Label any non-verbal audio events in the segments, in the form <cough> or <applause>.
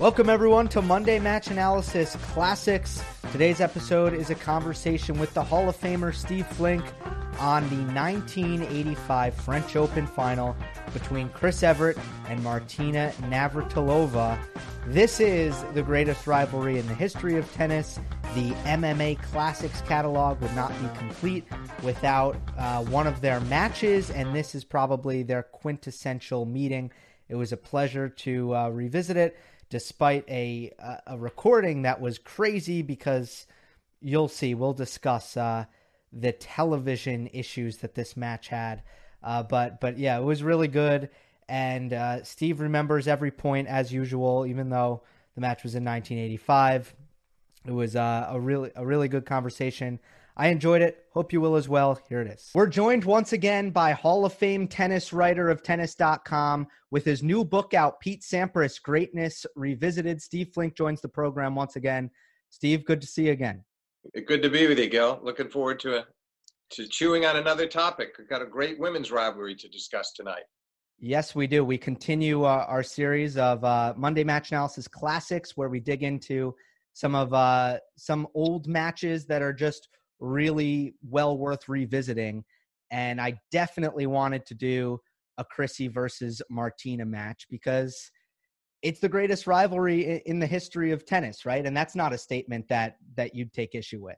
Welcome, everyone, to Monday Match Analysis Classics. Today's episode is a conversation with the Hall of Famer Steve Flink on the 1985 French Open final between Chris Evert and Martina Navratilova. This is the greatest rivalry in the history of tennis. The MMA Classics catalog would not be complete without uh, one of their matches, and this is probably their quintessential meeting. It was a pleasure to uh, revisit it despite a a recording that was crazy because you'll see we'll discuss uh, the television issues that this match had. Uh, but but yeah, it was really good, and uh, Steve remembers every point as usual, even though the match was in 1985. It was uh, a really a really good conversation. I enjoyed it. Hope you will as well. Here it is. We're joined once again by Hall of Fame tennis writer of tennis.com with his new book out, Pete Sampras Greatness Revisited. Steve Flink joins the program once again. Steve, good to see you again. Good to be with you, Gil. Looking forward to a, to chewing on another topic. We've got a great women's rivalry to discuss tonight. Yes, we do. We continue uh, our series of uh, Monday Match Analysis Classics, where we dig into some of uh, some old matches that are just really well worth revisiting. And I definitely wanted to do a Chrissy versus Martina match because it's the greatest rivalry in the history of tennis, right? And that's not a statement that that you'd take issue with.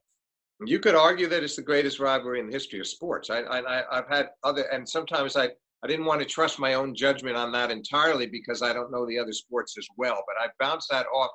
You could argue that it's the greatest rivalry in the history of sports. I, I I've had other, and sometimes I I didn't want to trust my own judgment on that entirely because I don't know the other sports as well. But I bounced that off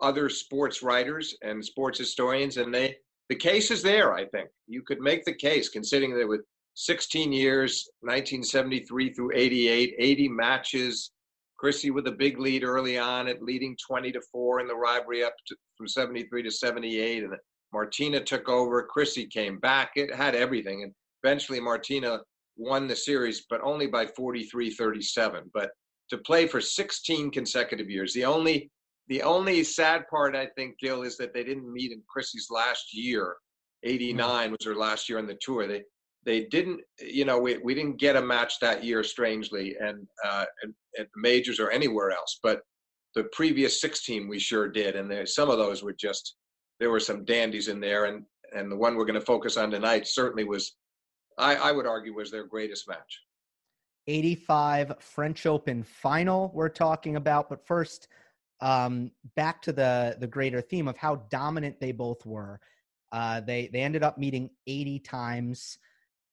other sports writers and sports historians, and they the case is there, I think. You could make the case, considering that with 16 years, 1973 through 88, 80 matches, Chrissy with a big lead early on at leading 20 to 4 in the rivalry up to, from 73 to 78. And Martina took over. Chrissy came back. It had everything. And eventually Martina won the series, but only by 43 37. But to play for 16 consecutive years, the only the only sad part, I think, Gil, is that they didn't meet in Chrissy's last year. '89 was her last year on the tour. They they didn't, you know, we, we didn't get a match that year, strangely, and uh, at, majors or anywhere else. But the previous 16 we sure did, and there, some of those were just there were some dandies in there, and and the one we're going to focus on tonight certainly was, I, I would argue, was their greatest match. 85 French Open final we're talking about, but first um, back to the the greater theme of how dominant they both were. Uh, they they ended up meeting 80 times,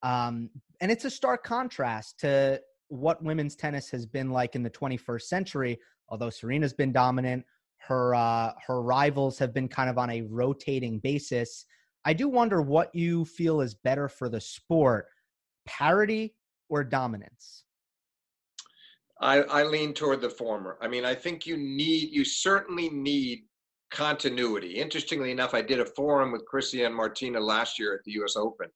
um, and it's a stark contrast to what women's tennis has been like in the 21st century. Although Serena's been dominant, her uh, her rivals have been kind of on a rotating basis. I do wonder what you feel is better for the sport: parity or dominance. I, I lean toward the former. I mean, I think you need, you certainly need continuity. Interestingly enough, I did a forum with Chrissy and Martina last year at the U.S. Open,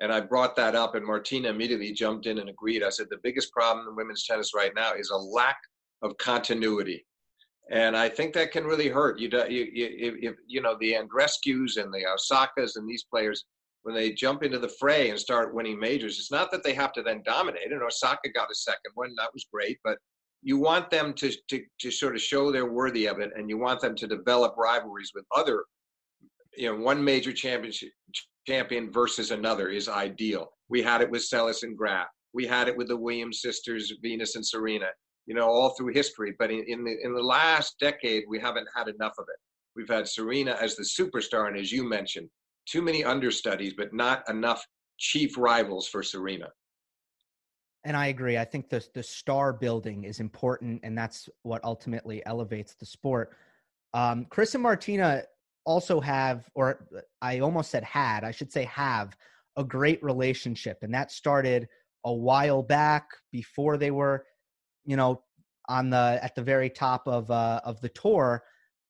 and I brought that up, and Martina immediately jumped in and agreed. I said the biggest problem in women's tennis right now is a lack of continuity, and I think that can really hurt. You, you, you, you, you know, the Andreescus and the Osakas and these players when they jump into the fray and start winning majors, it's not that they have to then dominate. And Osaka got a second one, that was great, but you want them to, to, to sort of show they're worthy of it, and you want them to develop rivalries with other, you know, one major championship champion versus another is ideal. We had it with Seles and Graf. We had it with the Williams sisters, Venus and Serena. You know, all through history. But in, in the in the last decade, we haven't had enough of it. We've had Serena as the superstar, and as you mentioned, too many understudies, but not enough chief rivals for Serena. And I agree. I think the the star building is important, and that's what ultimately elevates the sport. Um, Chris and Martina also have, or I almost said had, I should say have, a great relationship, and that started a while back before they were, you know, on the at the very top of uh, of the tour.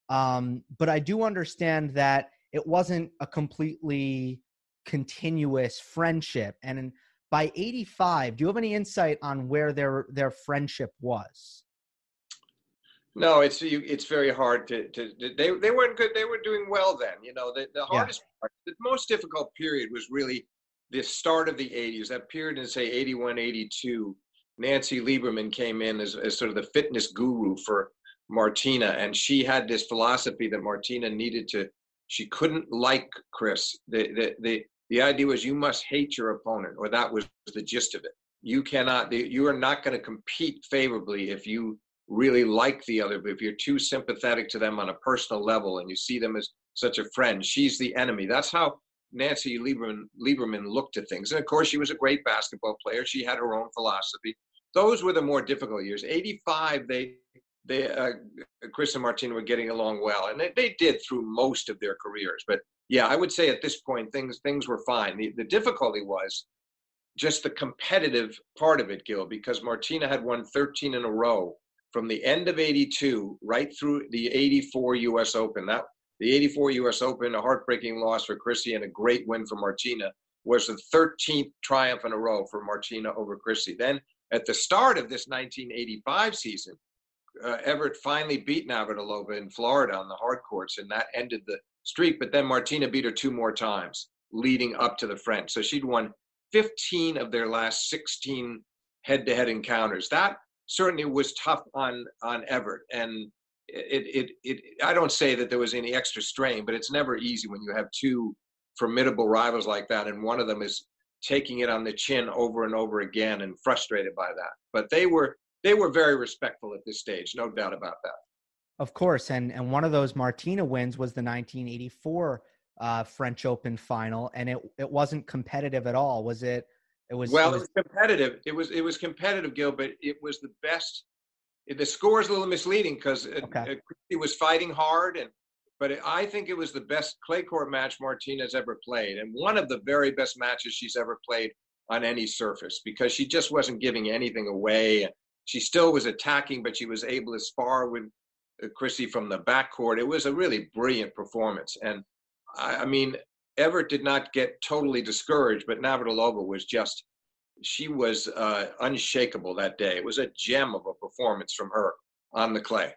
Um, but I do understand that it wasn't a completely continuous friendship. And by 85, do you have any insight on where their their friendship was? No, it's it's very hard to, to, they they weren't good. They were doing well then. You know, the, the hardest yeah. part, the most difficult period was really the start of the 80s. That period in say 81, 82. Nancy Lieberman came in as, as sort of the fitness guru for Martina, and she had this philosophy that Martina needed to. She couldn't like Chris. The the the the idea was you must hate your opponent, or that was the gist of it. You cannot. You are not going to compete favorably if you really like the other. But if you're too sympathetic to them on a personal level and you see them as such a friend, she's the enemy. That's how Nancy Lieberman, Lieberman looked at things. And of course, she was a great basketball player. She had her own philosophy. Those were the more difficult years. 85, they, they, uh, Chris and Martina were getting along well, and they, they did through most of their careers. But yeah, I would say at this point, things, things were fine. The, the difficulty was just the competitive part of it, Gil, because Martina had won 13 in a row from the end of 82 right through the 84 US Open. That the 84 US Open, a heartbreaking loss for Chrissy and a great win for Martina, was the 13th triumph in a row for Martina over Chrissy. Then at the start of this 1985 season, uh, Evert finally beat Navratilova in Florida on the hard courts, and that ended the streak. But then Martina beat her two more times leading up to the French. So she'd won 15 of their last 16 head-to-head encounters. That certainly was tough on on Evert, and it, it, it, I don't say that there was any extra strain, but it's never easy when you have two formidable rivals like that, and one of them is taking it on the chin over and over again and frustrated by that. But they were they were very respectful at this stage, no doubt about that. Of course, and and one of those Martina wins was the 1984 uh, French Open final, and it it wasn't competitive at all, was it? It was well, it was, it was competitive. It was it was competitive, Gil, but it was the best the score is a little misleading because okay. he was fighting hard, and but I think it was the best clay court match Martina's ever played, and one of the very best matches she's ever played on any surface because she just wasn't giving anything away. She still was attacking, but she was able to spar with uh, Chrissy from the backcourt. It was a really brilliant performance, and I, I mean, Evert did not get totally discouraged, but Navratilova was just she was uh, unshakable that day. It was a gem of a performance from her on the clay.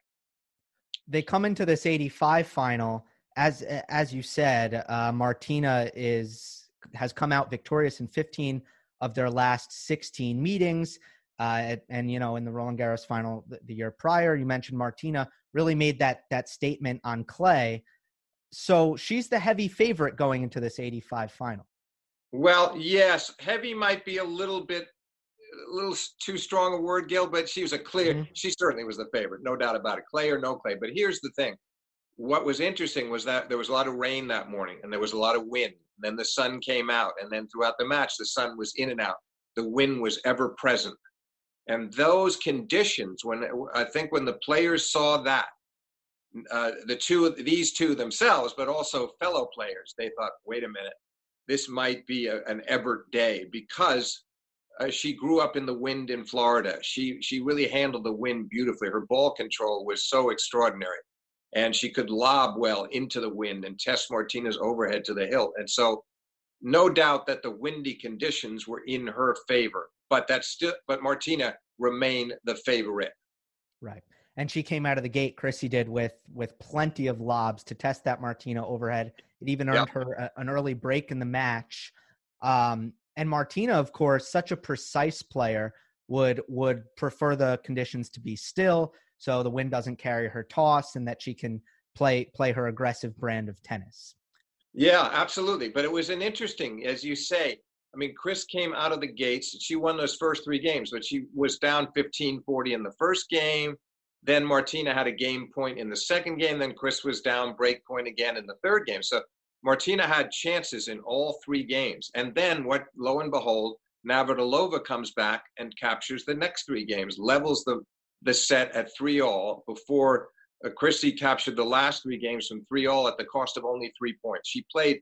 They come into this 85 final as as you said, uh, Martina is has come out victorious in 15 of their last 16 meetings. Uh, and you know, in the Roland Garros final the, the year prior, you mentioned Martina really made that that statement on clay. So she's the heavy favorite going into this 85 final. Well, yes, heavy might be a little bit, a little too strong a word, Gil, but she was a clear, mm-hmm. she certainly was the favorite, no doubt about it, clay or no clay. But here's the thing what was interesting was that there was a lot of rain that morning and there was a lot of wind. Then the sun came out, and then throughout the match, the sun was in and out. The wind was ever present. And those conditions, when I think when the players saw that, uh, the two, these two themselves, but also fellow players, they thought, wait a minute, this might be a, an Evert day because uh, she grew up in the wind in Florida. She she really handled the wind beautifully. Her ball control was so extraordinary, and she could lob well into the wind and test Martina's overhead to the hilt. And so, no doubt that the windy conditions were in her favor. But that's still but Martina remained the favorite. Right. And she came out of the gate, Chrissy did, with with plenty of lobs to test that Martina overhead it even earned yep. her a, an early break in the match. Um, and Martina, of course, such a precise player, would would prefer the conditions to be still, so the wind doesn't carry her toss, and that she can play play her aggressive brand of tennis. Yeah, absolutely. But it was an interesting, as you say. I mean, Chris came out of the gates. She won those first three games, but she was down 15 40 in the first game. Then Martina had a game point in the second game. Then Chris was down break point again in the third game. So Martina had chances in all three games. And then what lo and behold, Navratilova comes back and captures the next three games, levels the the set at three all before uh, Chrissy captured the last three games from three all at the cost of only three points. She played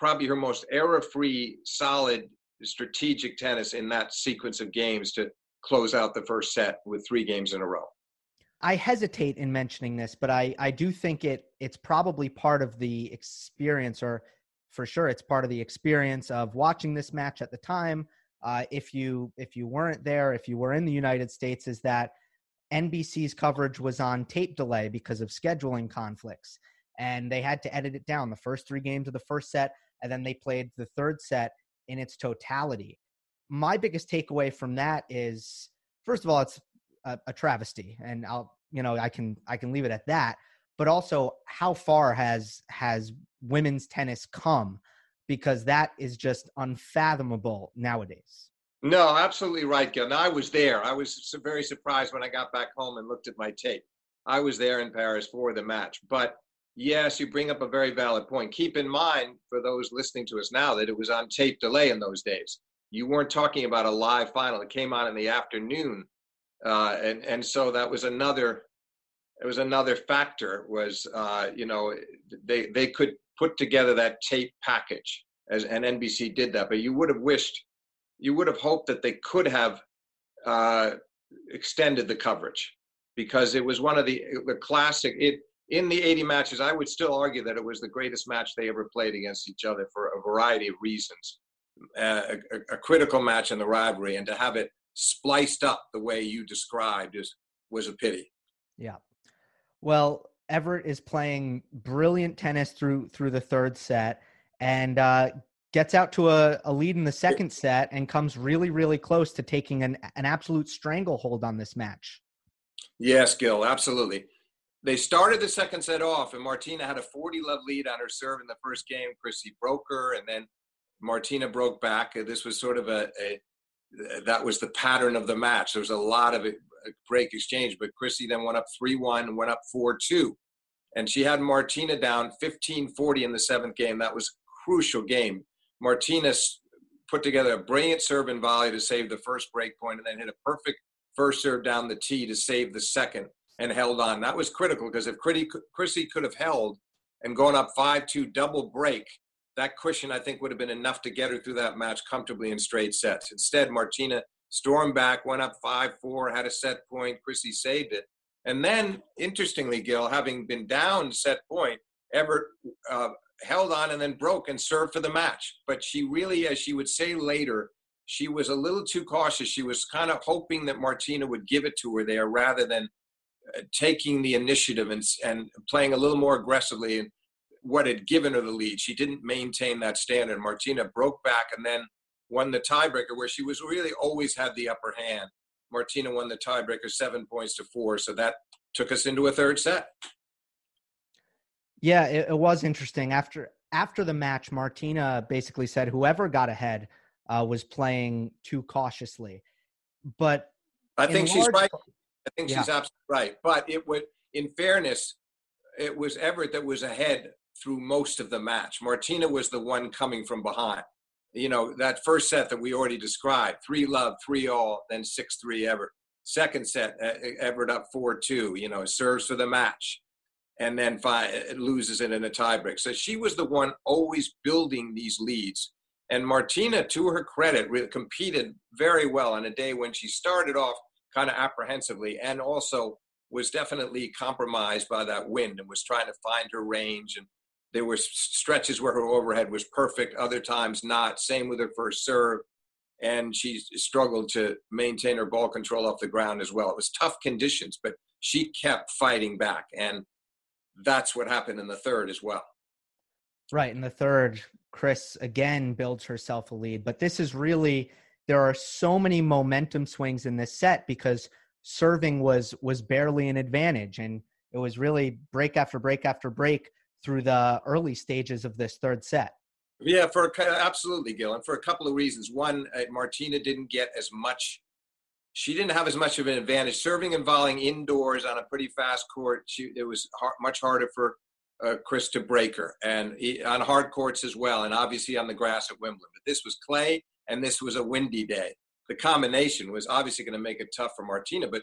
probably her most error-free, solid, strategic tennis in that sequence of games to close out the first set with three games in a row. I hesitate in mentioning this, but I, I do think it it's probably part of the experience, or for sure it's part of the experience of watching this match at the time. Uh, if you if you weren't there, if you were in the United States, is that NBC's coverage was on tape delay because of scheduling conflicts, and they had to edit it down. The first three games of the first set, and then they played the third set in its totality. My biggest takeaway from that is, first of all, it's a, a travesty, and I'll you know I can I can leave it at that. But also, how far has has women's tennis come? Because that is just unfathomable nowadays. No, absolutely right, Gil. Now I was there. I was very surprised when I got back home and looked at my tape. I was there in Paris for the match, but yes, you bring up a very valid point. Keep in mind, for those listening to us now, that it was on tape delay in those days. You weren't talking about a live final. It came on in the afternoon, uh, and and so that was another. It was another factor. Was uh, you know they they could put together that tape package as and NBC did that, but you would have wished, you would have hoped that they could have uh, extended the coverage because it was one of the the classic. It in the 80 matches, I would still argue that it was the greatest match they ever played against each other for a variety of reasons. Uh, a, a, critical match in the rivalry, and to have it spliced up the way you described is was a pity. Yeah. Well, Evert is playing brilliant tennis through through the third set, and uh, gets out to a, a lead in the second set, and comes really, really close to taking an an absolute stranglehold on this match. Yes, Gil, absolutely they started the second set off, and Martina had a 40 love lead on her serve in the first game. Chrissy broke her, and then Martina broke back. This was sort of a, a that was the pattern of the match. There was a lot of break exchange, but Chrissy then went up 3 1 and went up 4 2. And she had Martina down 15 40 in the seventh game. That was a crucial game. Martina put together a brilliant serve and volley to save the first break point and then hit a perfect first serve down the tee to save the second and held on. That was critical because if Chrissy could have held and gone up 5 2 double break, that cushion, I think, would have been enough to get her through that match comfortably in straight sets. Instead, Martina stormed back, went up 5 4, had a set point. Chrissy saved it. And then, interestingly, Gil, having been down set point, Evert uh, held on and then broke and served for the match. But she really, as she would say later, she was a little too cautious. She was kind of hoping that Martina would give it to her there rather than taking the initiative and, and playing a little more aggressively what had given her the lead. She didn't maintain that standard. Martina broke back and then won the tiebreaker where she was really always had the upper hand. Martina won the tiebreaker seven points to four. So that took us into a third set. Yeah, it, it was interesting. After after the match, Martina basically said whoever got ahead uh, was playing too cautiously. But I think she's right. I think yeah. she's absolutely right. But it would, in fairness, it was Evert that was ahead through most of the match. Martina was the one coming from behind. You know, that first set that we already described, three love, three all, then six three Evert. Second set, Evert up four two. You know, serves for the match, and then five, loses it in a tiebreak. So she was the one always building these leads. And Martina, to her credit, competed very well on a day when she started off kind of apprehensively and also was definitely compromised by that wind and was trying to find her range and there were stretches where her overhead was perfect other times not same with her first serve and she struggled to maintain her ball control off the ground as well. It was tough conditions but she kept fighting back and that's what happened in the third as well. Right in the third chris again builds herself a lead but this is really there are so many momentum swings in this set because serving was was barely an advantage and it was really break after break after break through the early stages of this third set. Yeah, for absolutely, Gil, and for a couple of reasons. One, uh, Martina didn't get as much. She didn't have as much of an advantage serving and volleying indoors on a pretty fast court. She, it was hard, much harder for uh, Chris to break her, and he, on hard courts as well, and obviously on the grass at Wimbledon. But this was clay, and this was a windy day. The combination was obviously going to make it tough for Martina, but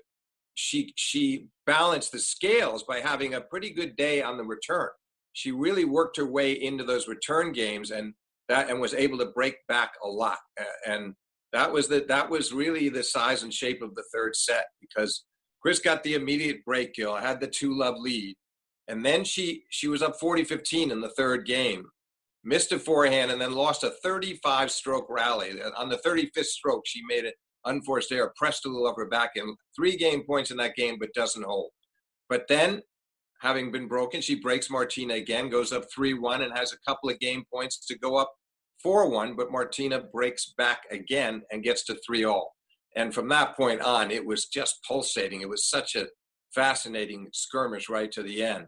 she she balanced the scales by having a pretty good day on the return. She really worked her way into those return games and that and was able to break back a lot. And that was the that was really the size and shape of the third set because Chris got the immediate break, Gil, had the two love lead. And then she she was up 40-15 in the third game missed a forehand, and then lost a 35 stroke rally. On the 35th stroke, she made an unforced error, pressed a little upper back in three game points in that game, but doesn't hold. But then, having been broken, she breaks Martina again, goes up 3 1, and has a couple of game points to go up 4 1. But Martina breaks back again and gets to 3 all. And from that point on, it was just pulsating. It was such a fascinating skirmish right to the end.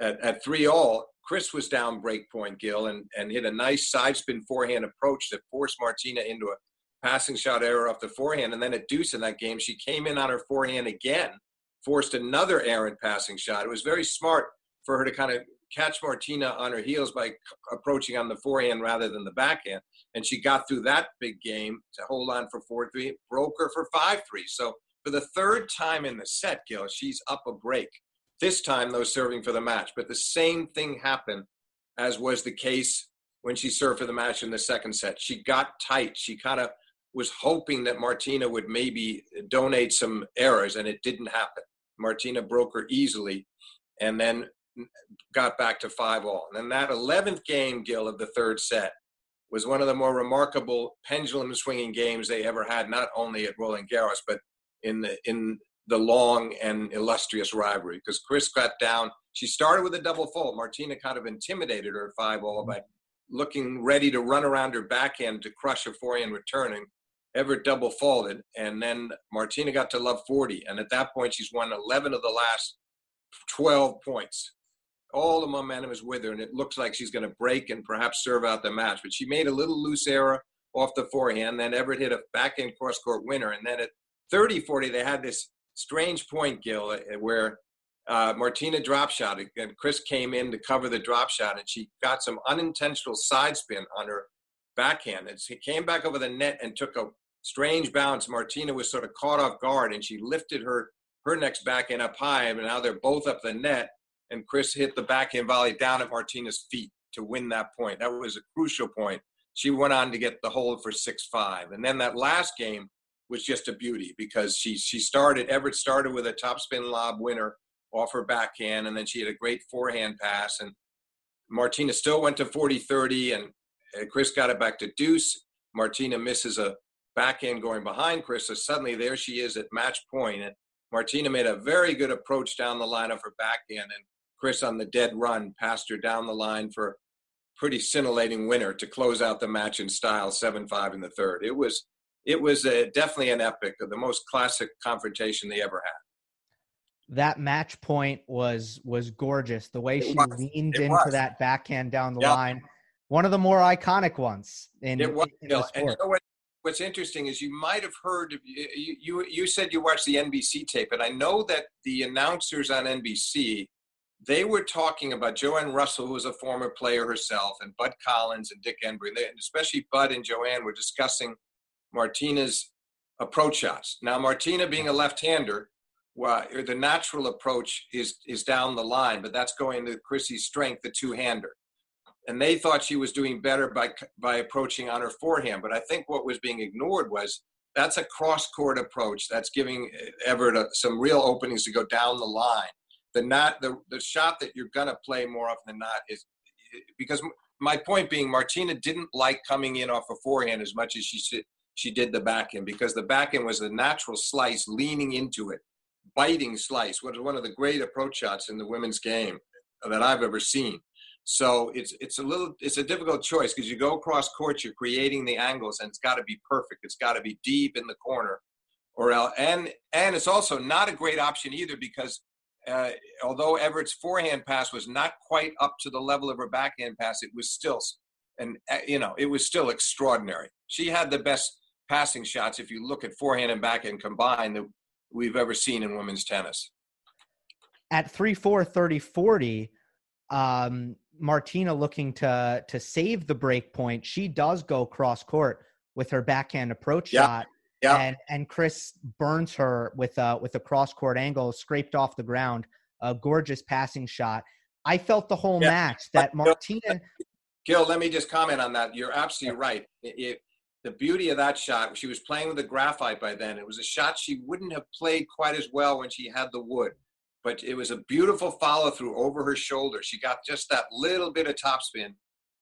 At, at three all, Chris was down break point, Gil, and, and hit a nice side spin forehand approach that forced Martina into a passing shot error off the forehand. And then at deuce in that game, she came in on her forehand again, forced another errant passing shot. It was very smart for her to kind of catch Martina on her heels by approaching on the forehand rather than the backhand. And she got through that big game to hold on for 4 3, broke her for 5 3. So for the third time in the set, Gil, she's up a break. This time, though, serving for the match. But the same thing happened as was the case when she served for the match in the second set. She got tight. She kind of was hoping that Martina would maybe donate some errors, and it didn't happen. Martina broke her easily and then got back to five all. And then that 11th game, Gil, of the third set was one of the more remarkable pendulum swinging games they ever had, not only at Roland Garros, but in the, in the long and illustrious rivalry because Chris got down. She started with a double fault. Martina kind of intimidated her five all by looking ready to run around her backhand to crush a forehand returning. Evert double faulted, and then Martina got to love 40. And at that point, she's won 11 of the last 12 points. All the momentum is with her, and it looks like she's going to break and perhaps serve out the match. But she made a little loose error off the forehand. Then Evert hit a backhand cross court winner. And then at 30 40, they had this strange point, Gil, uh, where uh, Martina drop shot and Chris came in to cover the drop shot, and she got some unintentional side spin on her backhand. And she came back over the net and took a strange bounce. Martina was sort of caught off guard, and she lifted her her next backhand up high, and now they're both up the net. And Chris hit the backhand volley down at Martina's feet to win that point. That was a crucial point. She went on to get the hold for six five, and then that last game was just a beauty because she she started Evert started with a topspin lob winner off her backhand, and then she had a great forehand pass, and Martina still went to 40-30, and Chris got it back to deuce. Martina misses a backhand going behind Chris, so suddenly there she is at match point. and Martina made a very good approach down the line of her backhand, and Chris on the dead run passed her down the line for pretty scintillating winner to close out the match in style, 7-5 in the third. It was it was a, definitely an epic, the most classic confrontation they ever had. That match point was was gorgeous. The way it she was. leaned it into was. that backhand down the yep. line, one of the more iconic ones in, it was, in, in the sport. And you know what, what's interesting is you might have heard you, you you said you watched the NBC tape, and I know that the announcers on NBC they were talking about Joanne Russell, who was a former player herself, and Bud Collins and Dick Enberg. They, especially Bud and Joanne were discussing Martina's approach shots. Now, Martina being a left-hander, well, the natural approach is is down the line, but that's going to Chrissy's strength, the two-hander. And they thought she was doing better by by approaching on her forehand. But I think what was being ignored was that's a cross-court approach. That's giving uh, Evert a, some real openings to go down the line. The not the the shot that you're gonna play more often than not is because my point being Martina didn't like coming in off a forehand as much as she she did the backhand because the backhand was a natural slice leaning into it, biting slice, which is one of the great approach shots in the women's game that I've ever seen. So it's it's a little it's a difficult choice because you go across court, you're creating the angles, and it's got to be perfect. It's got to be deep in the corner, or else, and and it's also not a great option either because uh, although Evert's forehand pass was not quite up to the level of her backhand pass, it was still and you know it was still extraordinary. She had the best passing shots, if you look at forehand and backhand combined, that we've ever seen in women's tennis. At 3 4 30 40, um, Martina looking to to save the break point, she does go cross court with her backhand approach yep. shot. Yep. And and Chris burns her with a with a cross court angle, scraped off the ground, a gorgeous passing shot. I felt the whole yep. match that Martina. Gil, let me just comment on that. You're absolutely right. It, the beauty of that shot, she was playing with the graphite by then. It was a shot she wouldn't have played quite as well when she had the wood, but it was a beautiful follow through over her shoulder. She got just that little bit of topspin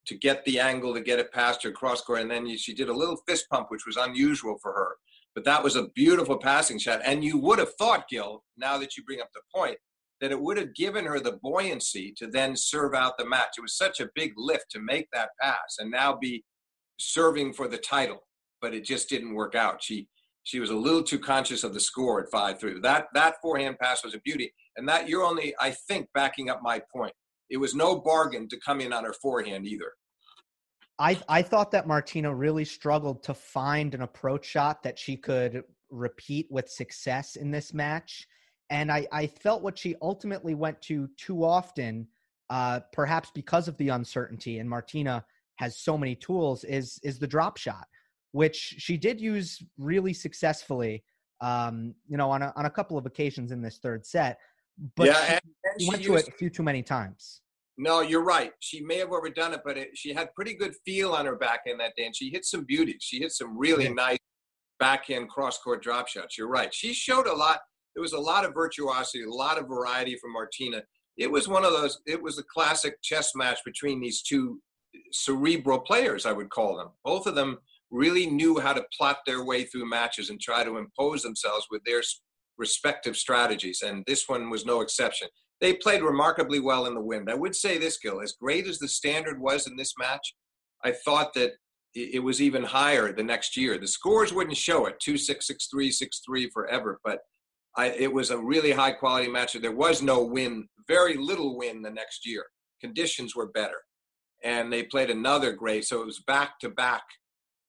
to get the angle to get it past her cross court, and then she did a little fist pump, which was unusual for her. But that was a beautiful passing shot, and you would have thought, Gil, now that you bring up the point, that it would have given her the buoyancy to then serve out the match. It was such a big lift to make that pass and now be serving for the title, but it just didn't work out. She she was a little too conscious of the score at five three. That that forehand pass was a beauty, and that you're only, I think, backing up my point. It was no bargain to come in on her forehand either. I I thought that Martina really struggled to find an approach shot that she could repeat with success in this match, and I I felt what she ultimately went to too often, uh, perhaps because of the uncertainty. And Martina has so many tools is is the drop shot which she did use really successfully, um, you know, on a, on a couple of occasions in this third set. But yeah, she, and, and she went used, to it a few too many times. No, you're right. She may have overdone it, but it, she had pretty good feel on her backhand that day, and she hit some beauties. She hit some really yeah. nice backhand cross court drop shots. You're right. She showed a lot. There was a lot of virtuosity, a lot of variety from Martina. It was one of those. It was a classic chess match between these two cerebral players. I would call them. Both of them really knew how to plot their way through matches and try to impose themselves with their respective strategies. And this one was no exception. They played remarkably well in the wind. I would say this, Gil, as great as the standard was in this match, I thought that it was even higher the next year. The scores wouldn't show it 2 6 6 3 6 3 forever, but I, it was a really high quality match. There was no win, very little win the next year. Conditions were better. And they played another great, so it was back to back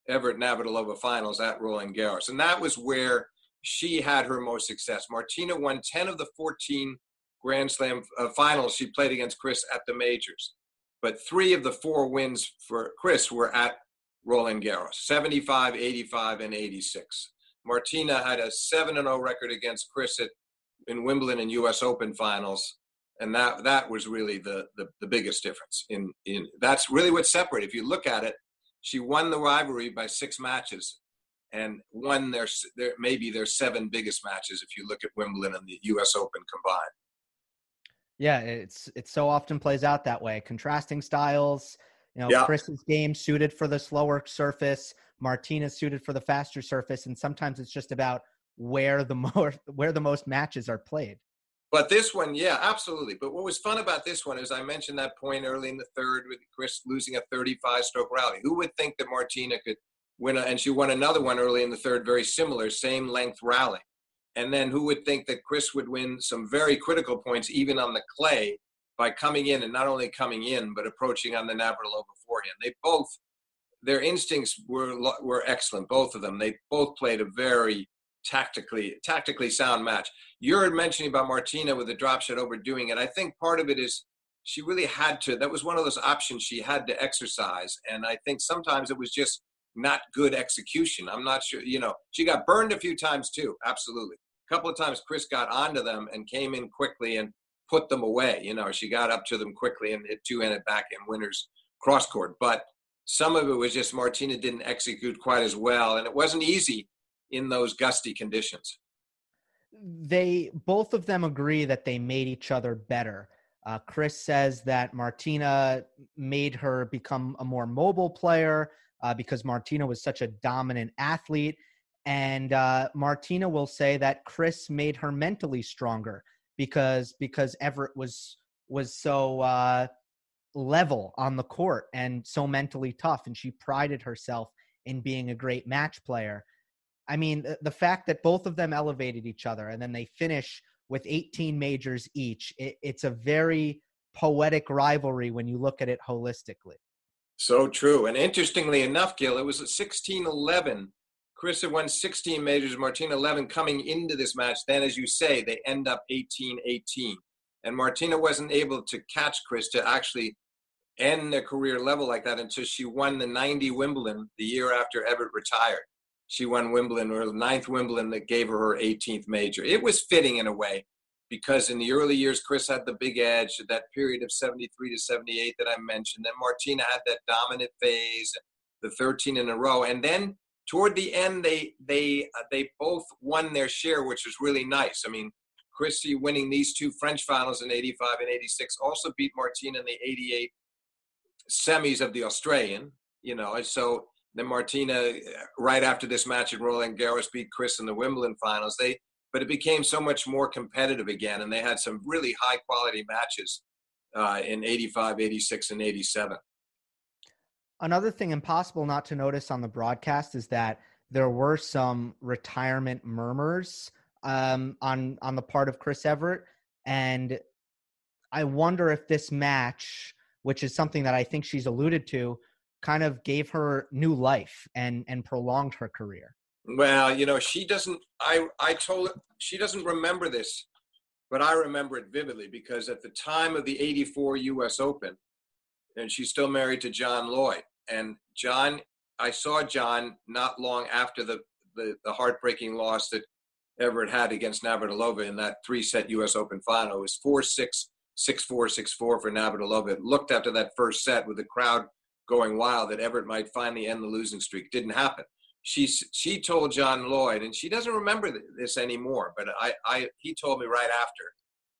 Evert Navratilova finals at Roland Garros. And that was where she had her most success. Martina won 10 of the 14 Grand Slam uh, finals she played against Chris at the majors. But three of the four wins for Chris were at Roland Garros 75, 85, and 86. Martina had a 7 0 record against Chris at, in Wimbledon and US Open finals. And that, that was really the, the, the biggest difference. In, in That's really what separated. If you look at it, she won the rivalry by six matches and won their, their maybe their seven biggest matches if you look at Wimbledon and the U.S. Open combined. Yeah, it's it so often plays out that way. Contrasting styles. You know, yeah. Chris's game suited for the slower surface, Martina's suited for the faster surface, and sometimes it's just about where the <laughs> more where the most matches are played. But this one, yeah, absolutely. But what was fun about this one is I mentioned that point early in the third with Chris losing a 35 stroke rally. Who would think that Martina could win? A, and she won another one early in the third, very similar, same length rally. And then who would think that Chris would win some very critical points, even on the clay, by coming in and not only coming in, but approaching on the Navratilova forehand? They both, their instincts were were excellent, both of them. They both played a very tactically tactically sound match. You're mentioning about Martina with the drop shot overdoing it. I think part of it is she really had to. That was one of those options she had to exercise, and I think sometimes it was just not good execution. I'm not sure. You know, she got burned a few times too. Absolutely, a couple of times Chris got onto them and came in quickly and put them away. You know, she got up to them quickly and hit two-handed in winners cross court, but some of it was just Martina didn't execute quite as well, and it wasn't easy in those gusty conditions? They both of them agree that they made each other better. Uh, Chris says that Martina made her become a more mobile player uh, because Martina was such a dominant athlete. And uh, Martina will say that Chris made her mentally stronger because because Evert was was so uh, level on the court and so mentally tough, and she prided herself in being a great match player. I mean, the, fact that both of them elevated each other and then they finish with 18 majors each, it, it's a very poetic rivalry when you look at it holistically. So true. And interestingly enough, Gil, it was at 1611. Chris had won 16 majors, Martina 11 coming into this match. Then, as you say, they end up 18 18. And Martina wasn't able to catch Chris to actually end their career level like that until she won the 90 Wimbledon the year after Evert retired she won Wimbledon or ninth Wimbledon that gave her her 18th major. It was fitting in a way because in the early years, Chris had the big edge, that period of 73 to 78 that I mentioned. Then Martina had that dominant phase, the 13 in a row. And then toward the end, they, they, uh, they both won their share, which was really nice. I mean, Chrissy winning these two French finals in 85 and 86 also beat Martina in the 88 semis of the Australian, you know, so then Martina, right after this match at Roland Garros, beat Chris in the Wimbledon finals. They, but it became so much more competitive again, and they had some really high quality matches uh, in 85, 86, and 87. Another thing impossible not to notice on the broadcast is that there were some retirement murmurs um, on on the part of Chris Evert, and I wonder if this match, which is something that I think she's alluded to, kind of gave her new life and and prolonged her career. Well, you know, she doesn't. I I told she doesn't remember this, but I remember it vividly because at the time of the '84 U.S. Open, and she's still married to John Lloyd, and John, I saw John not long after the the, the heartbreaking loss that Evert had against Navratilova in that three-set U.S. Open final. It was four-six, six-four, six-four for Navratilova. It looked after that first set with the crowd going wild that Evert might finally end the losing streak. Didn't happen she she told John Lloyd, and she doesn't remember this anymore. But I, I he told me right after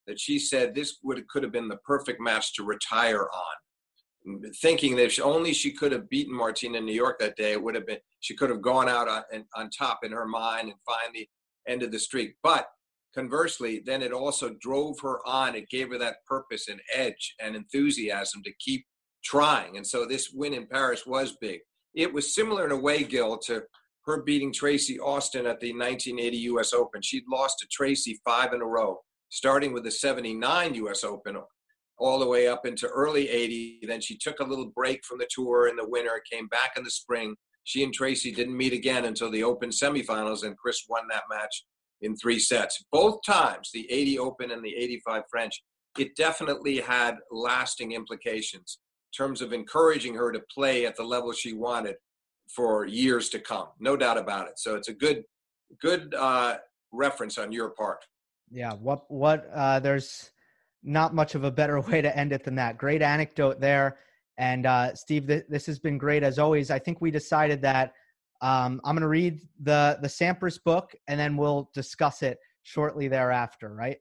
that she said this would could have been the perfect match to retire on, thinking that if only she could have beaten Martina in New York that day, it would have been she could have gone out on, on top in her mind and finally ended the streak. But conversely, then it also drove her on. It gave her that purpose and edge and enthusiasm to keep trying. And so this win in Paris was big it was similar in a way, Gil, to her beating Tracy Austin at the 1980 U.S. Open. She'd lost to Tracy five in a row, starting with the 79 U.S. Open all the way up into early 80. Then she took a little break from the tour in the winter, came back in the spring. She and Tracy didn't meet again until the Open semifinals, and Chris won that match in three sets. Both times, the 80 Open and the 85 French, it definitely had lasting implications terms of encouraging her to play at the level she wanted for years to come. No doubt about it. So it's a good, good uh, reference on your part. Yeah. What? What? Uh, there's not much of a better <laughs> way to end it than that. Great anecdote there. And uh, Steve, th- this has been great as always. I think we decided that um, I'm going to read the the Sampras book, and then we'll discuss it shortly thereafter. Right?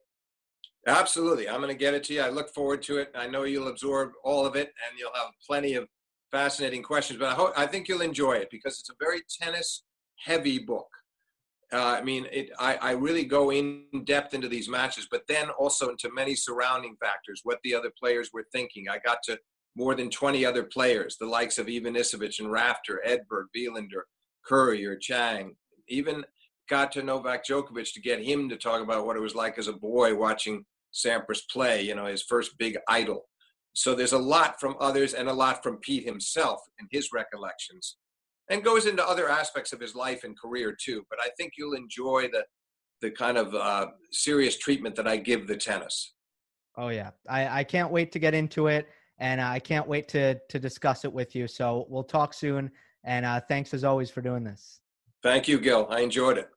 Absolutely. I'm going to get it to you. I look forward to it. I know you'll absorb all of it and you'll have plenty of fascinating questions, but I, hope, I think you'll enjoy it because it's a very tennis heavy book. Uh, I mean, it, I, I really go in depth into these matches, but then also into many surrounding factors, what the other players were thinking. I got to more than 20 other players, the likes of Ivanisevic and Rafter, Edberg, Wilander, Courier or Chang, even got to Novak Djokovic to get him to talk about what it was like as a boy watching Sampras play, you know, his first big idol. So there's a lot from others and a lot from Pete himself and his recollections, and goes into other aspects of his life and career too. But I think you'll enjoy the the kind of uh, serious treatment that I give the tennis. Oh yeah, I, I can't wait to get into it, and I can't wait to to discuss it with you. So we'll talk soon. And uh, thanks as always for doing this. Thank you, Gil. I enjoyed it.